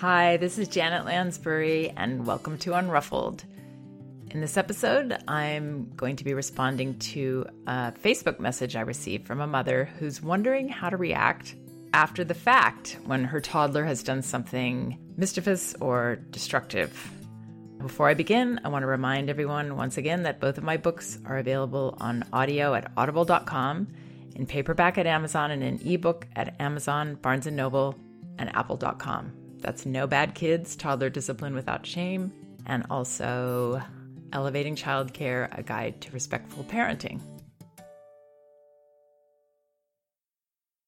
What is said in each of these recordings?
Hi, this is Janet Lansbury, and welcome to Unruffled. In this episode, I'm going to be responding to a Facebook message I received from a mother who's wondering how to react after the fact when her toddler has done something mischievous or destructive. Before I begin, I want to remind everyone once again that both of my books are available on audio at audible.com, in paperback at Amazon, and in ebook at Amazon, Barnes & Noble, and apple.com. That's No Bad Kids, Toddler Discipline Without Shame, and also Elevating Childcare, A Guide to Respectful Parenting.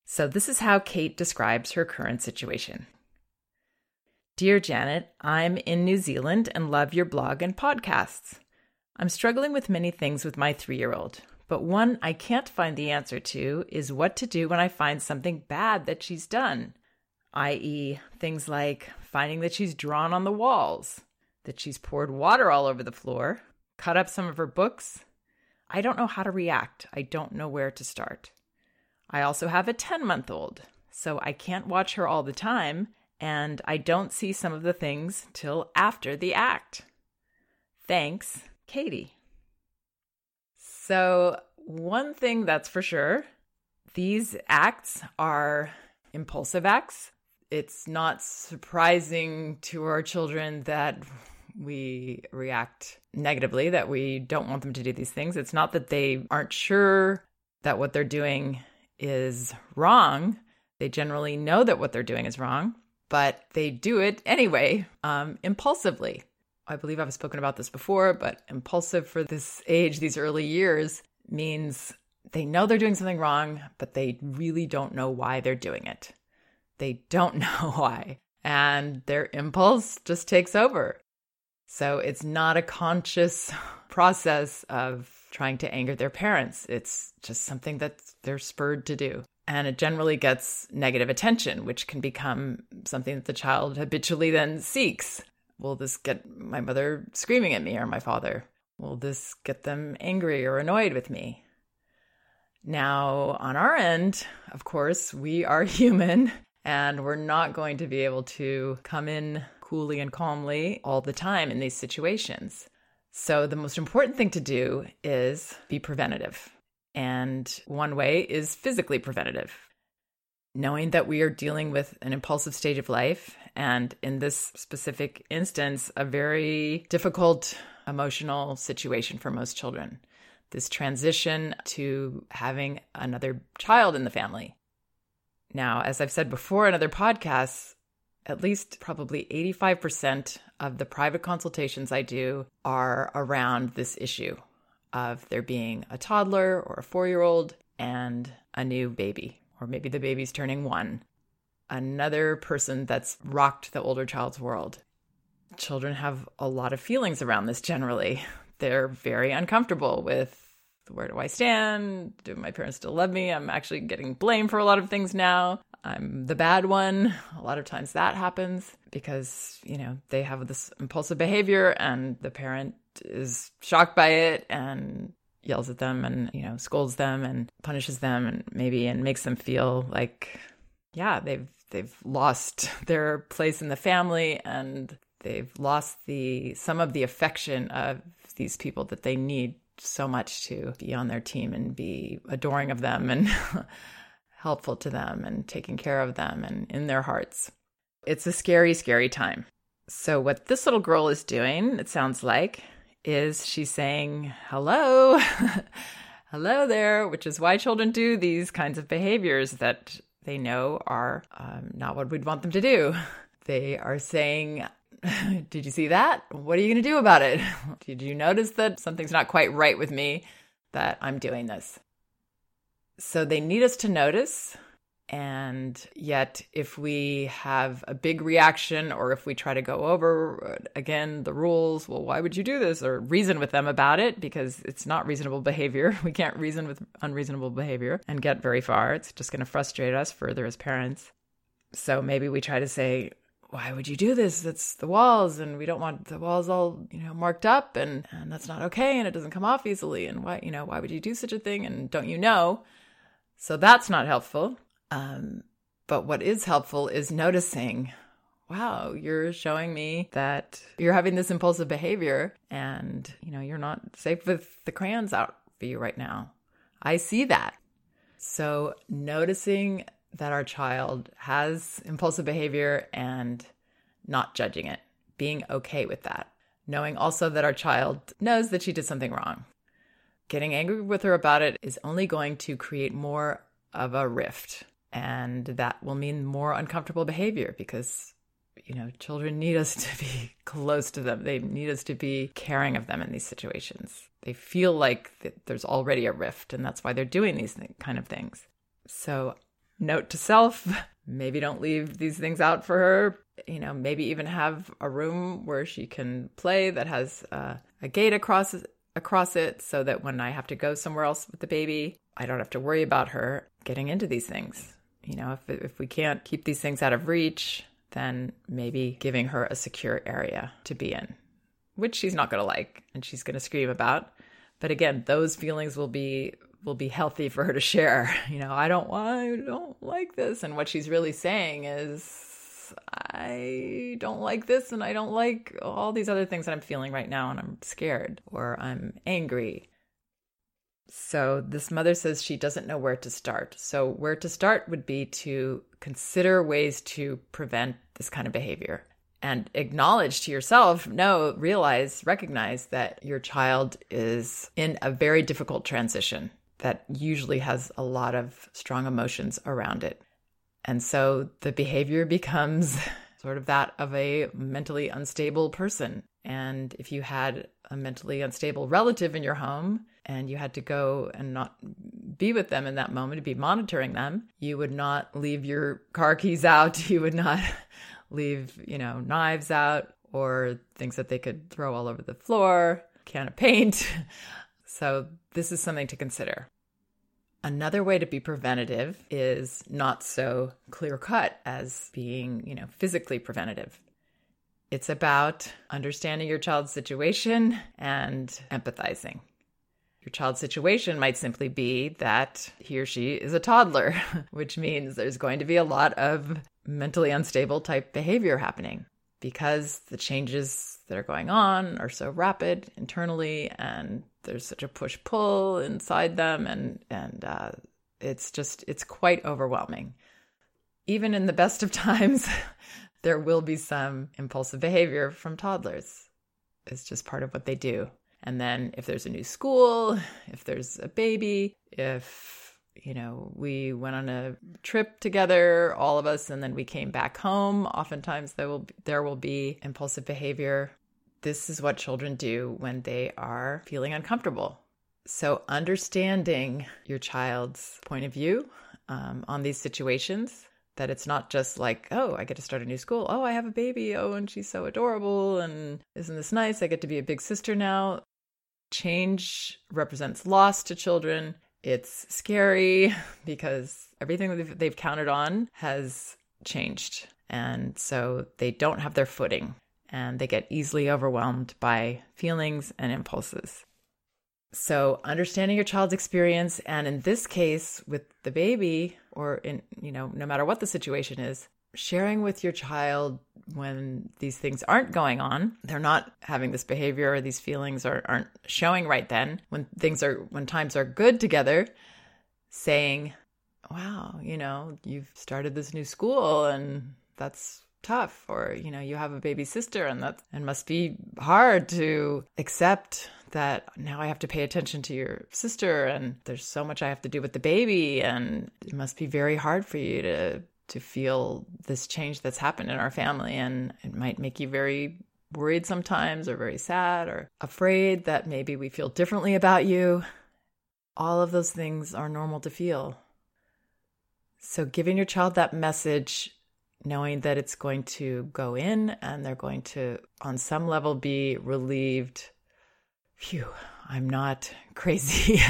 So, this is how Kate describes her current situation. Dear Janet, I'm in New Zealand and love your blog and podcasts. I'm struggling with many things with my three year old, but one I can't find the answer to is what to do when I find something bad that she's done i.e., things like finding that she's drawn on the walls, that she's poured water all over the floor, cut up some of her books. I don't know how to react. I don't know where to start. I also have a 10 month old, so I can't watch her all the time, and I don't see some of the things till after the act. Thanks, Katie. So, one thing that's for sure these acts are impulsive acts it's not surprising to our children that we react negatively, that we don't want them to do these things. It's not that they aren't sure that what they're doing is wrong. They generally know that what they're doing is wrong, but they do it anyway, um, impulsively. I believe I've spoken about this before, but impulsive for this age, these early years, means they know they're doing something wrong, but they really don't know why they're doing it. They don't know why. And their impulse just takes over. So it's not a conscious process of trying to anger their parents. It's just something that they're spurred to do. And it generally gets negative attention, which can become something that the child habitually then seeks. Will this get my mother screaming at me or my father? Will this get them angry or annoyed with me? Now, on our end, of course, we are human and we're not going to be able to come in coolly and calmly all the time in these situations. So, the most important thing to do is be preventative. And one way is physically preventative. Knowing that we are dealing with an impulsive stage of life, and in this specific instance, a very difficult emotional situation for most children. This transition to having another child in the family now, as I've said before in other podcasts, at least probably 85% of the private consultations I do are around this issue of there being a toddler or a four year old and a new baby, or maybe the baby's turning one. Another person that's rocked the older child's world. Children have a lot of feelings around this generally. They're very uncomfortable with where do I stand? Do my parents still love me? I'm actually getting blamed for a lot of things now. I'm the bad one. A lot of times that happens because, you know, they have this impulsive behavior and the parent is shocked by it and yells at them and, you know, scolds them and punishes them and maybe and makes them feel like yeah, they've they've lost their place in the family and they've lost the some of the affection of these people that they need so much to be on their team and be adoring of them and helpful to them and taking care of them and in their hearts. It's a scary, scary time. So, what this little girl is doing, it sounds like, is she's saying, Hello, hello there, which is why children do these kinds of behaviors that they know are um, not what we'd want them to do. They are saying, Did you see that? What are you going to do about it? Did you notice that something's not quite right with me that I'm doing this? So they need us to notice. And yet, if we have a big reaction or if we try to go over uh, again the rules, well, why would you do this? Or reason with them about it because it's not reasonable behavior. We can't reason with unreasonable behavior and get very far. It's just going to frustrate us further as parents. So maybe we try to say, why would you do this? It's the walls, and we don't want the walls all, you know, marked up, and, and that's not okay, and it doesn't come off easily. And why, you know, why would you do such a thing? And don't you know? So that's not helpful. Um, but what is helpful is noticing wow, you're showing me that you're having this impulsive behavior and, you know, you're not safe with the crayons out for you right now. I see that. So, noticing that our child has impulsive behavior and not judging it, being okay with that, knowing also that our child knows that she did something wrong. Getting angry with her about it is only going to create more of a rift, and that will mean more uncomfortable behavior because you know, children need us to be close to them. They need us to be caring of them in these situations. They feel like there's already a rift, and that's why they're doing these kind of things. So, note to self maybe don't leave these things out for her. You know, maybe even have a room where she can play that has uh, a gate across across it, so that when I have to go somewhere else with the baby, I don't have to worry about her getting into these things. You know, if if we can't keep these things out of reach, then maybe giving her a secure area to be in, which she's not going to like and she's going to scream about. But again, those feelings will be will be healthy for her to share. You know, I don't I don't like this and what she's really saying is I don't like this and I don't like all these other things that I'm feeling right now and I'm scared or I'm angry. So this mother says she doesn't know where to start. So where to start would be to consider ways to prevent this kind of behavior and acknowledge to yourself, no, realize, recognize that your child is in a very difficult transition that usually has a lot of strong emotions around it. And so the behavior becomes sort of that of a mentally unstable person. And if you had a mentally unstable relative in your home and you had to go and not be with them in that moment, to be monitoring them, you would not leave your car keys out. You would not leave, you know, knives out or things that they could throw all over the floor, can of paint. So, this is something to consider. Another way to be preventative is not so clear cut as being, you know, physically preventative. It's about understanding your child's situation and empathizing. Your child's situation might simply be that he or she is a toddler, which means there's going to be a lot of mentally unstable type behavior happening because the changes that are going on are so rapid internally and there's such a push pull inside them and and uh, it's just it's quite overwhelming even in the best of times there will be some impulsive behavior from toddlers it's just part of what they do and then if there's a new school if there's a baby if you know, we went on a trip together, all of us, and then we came back home. Oftentimes there will be, there will be impulsive behavior. This is what children do when they are feeling uncomfortable. So understanding your child's point of view um, on these situations, that it's not just like, oh, I get to start a new school. Oh, I have a baby. Oh, and she's so adorable. And isn't this nice? I get to be a big sister now. Change represents loss to children it's scary because everything that they've counted on has changed. And so they don't have their footing and they get easily overwhelmed by feelings and impulses. So understanding your child's experience and in this case with the baby or in you know no matter what the situation is sharing with your child when these things aren't going on they're not having this behavior or these feelings are, aren't showing right then when things are when times are good together saying wow you know you've started this new school and that's tough or you know you have a baby sister and that and must be hard to accept that now I have to pay attention to your sister and there's so much I have to do with the baby and it must be very hard for you to to feel this change that's happened in our family. And it might make you very worried sometimes, or very sad, or afraid that maybe we feel differently about you. All of those things are normal to feel. So, giving your child that message, knowing that it's going to go in and they're going to, on some level, be relieved. Phew, I'm not crazy.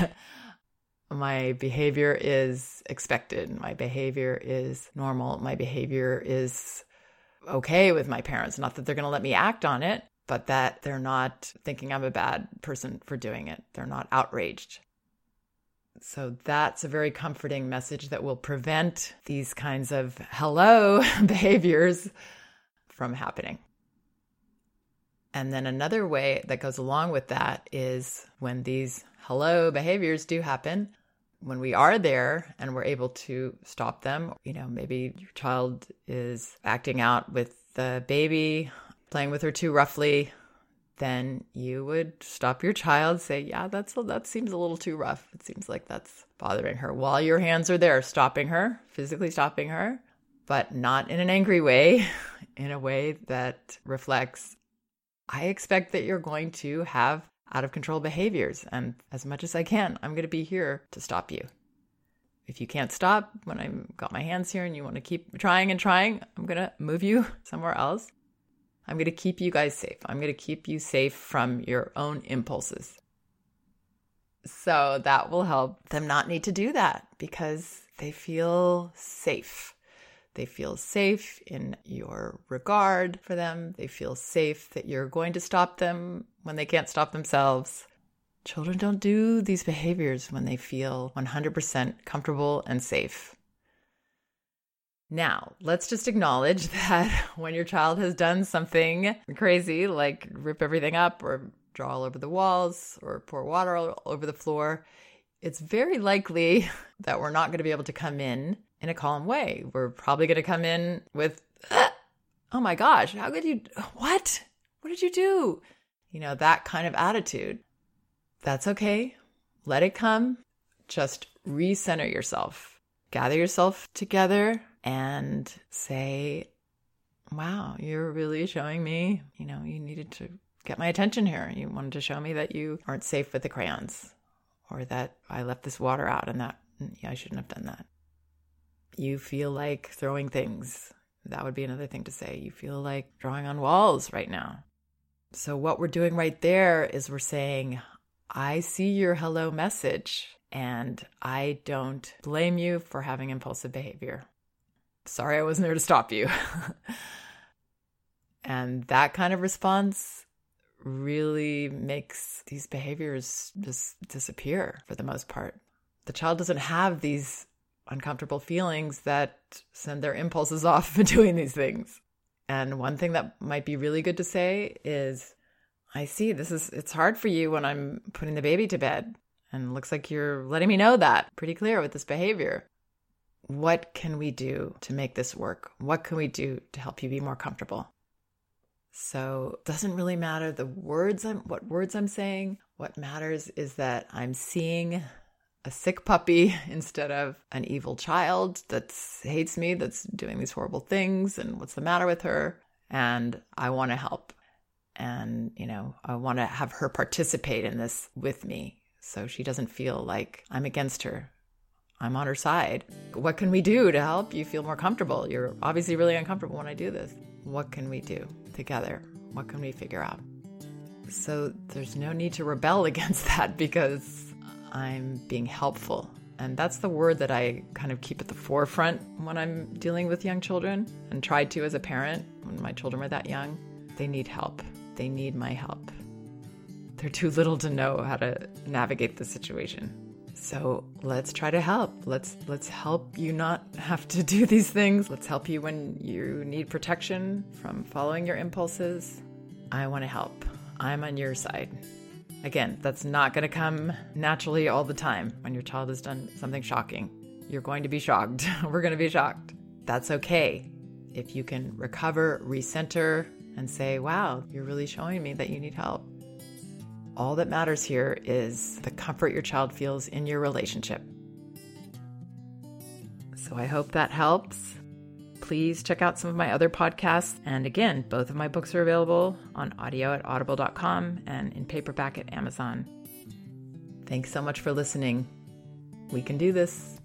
my behavior is expected. My behavior is normal. My behavior is okay with my parents. Not that they're going to let me act on it, but that they're not thinking I'm a bad person for doing it. They're not outraged. So that's a very comforting message that will prevent these kinds of hello behaviors from happening. And then another way that goes along with that is when these hello behaviors do happen, when we are there and we're able to stop them, you know, maybe your child is acting out with the baby, playing with her too roughly, then you would stop your child, say, "Yeah, that's that seems a little too rough. It seems like that's bothering her." While your hands are there stopping her, physically stopping her, but not in an angry way, in a way that reflects I expect that you're going to have out of control behaviors and as much as I can, I'm going to be here to stop you. If you can't stop when I've got my hands here and you want to keep trying and trying, I'm going to move you somewhere else. I'm going to keep you guys safe. I'm going to keep you safe from your own impulses. So that will help them not need to do that because they feel safe. They feel safe in your regard for them. They feel safe that you're going to stop them when they can't stop themselves. Children don't do these behaviors when they feel 100% comfortable and safe. Now, let's just acknowledge that when your child has done something crazy, like rip everything up or draw all over the walls or pour water all over the floor, it's very likely that we're not going to be able to come in in a calm way. We're probably going to come in with, ah, oh my gosh, how could you, what? What did you do? You know, that kind of attitude. That's okay. Let it come. Just recenter yourself. Gather yourself together and say, wow, you're really showing me, you know, you needed to get my attention here. You wanted to show me that you aren't safe with the crayons or that I left this water out and that, yeah, I shouldn't have done that. You feel like throwing things. That would be another thing to say. You feel like drawing on walls right now. So, what we're doing right there is we're saying, I see your hello message and I don't blame you for having impulsive behavior. Sorry, I wasn't there to stop you. and that kind of response really makes these behaviors just disappear for the most part. The child doesn't have these uncomfortable feelings that send their impulses off doing these things. And one thing that might be really good to say is I see this is it's hard for you when I'm putting the baby to bed. And looks like you're letting me know that pretty clear with this behavior. What can we do to make this work? What can we do to help you be more comfortable? So, it doesn't really matter the words I'm what words I'm saying. What matters is that I'm seeing a sick puppy instead of an evil child that hates me, that's doing these horrible things, and what's the matter with her? And I want to help. And, you know, I want to have her participate in this with me so she doesn't feel like I'm against her. I'm on her side. What can we do to help you feel more comfortable? You're obviously really uncomfortable when I do this. What can we do together? What can we figure out? So there's no need to rebel against that because I'm being helpful. And that's the word that I kind of keep at the forefront when I'm dealing with young children and tried to as a parent when my children were that young. They need help. They need my help. They're too little to know how to navigate the situation. So let's try to help. Let's let's help you not have to do these things. Let's help you when you need protection from following your impulses. I want to help. I'm on your side. Again, that's not going to come naturally all the time when your child has done something shocking. You're going to be shocked. We're going to be shocked. That's okay. If you can recover, recenter, and say, wow, you're really showing me that you need help. All that matters here is the comfort your child feels in your relationship. So I hope that helps please check out some of my other podcasts. And again, both of my books are available on audio at audible.com and in paperback at Amazon. Thanks so much for listening. We can do this.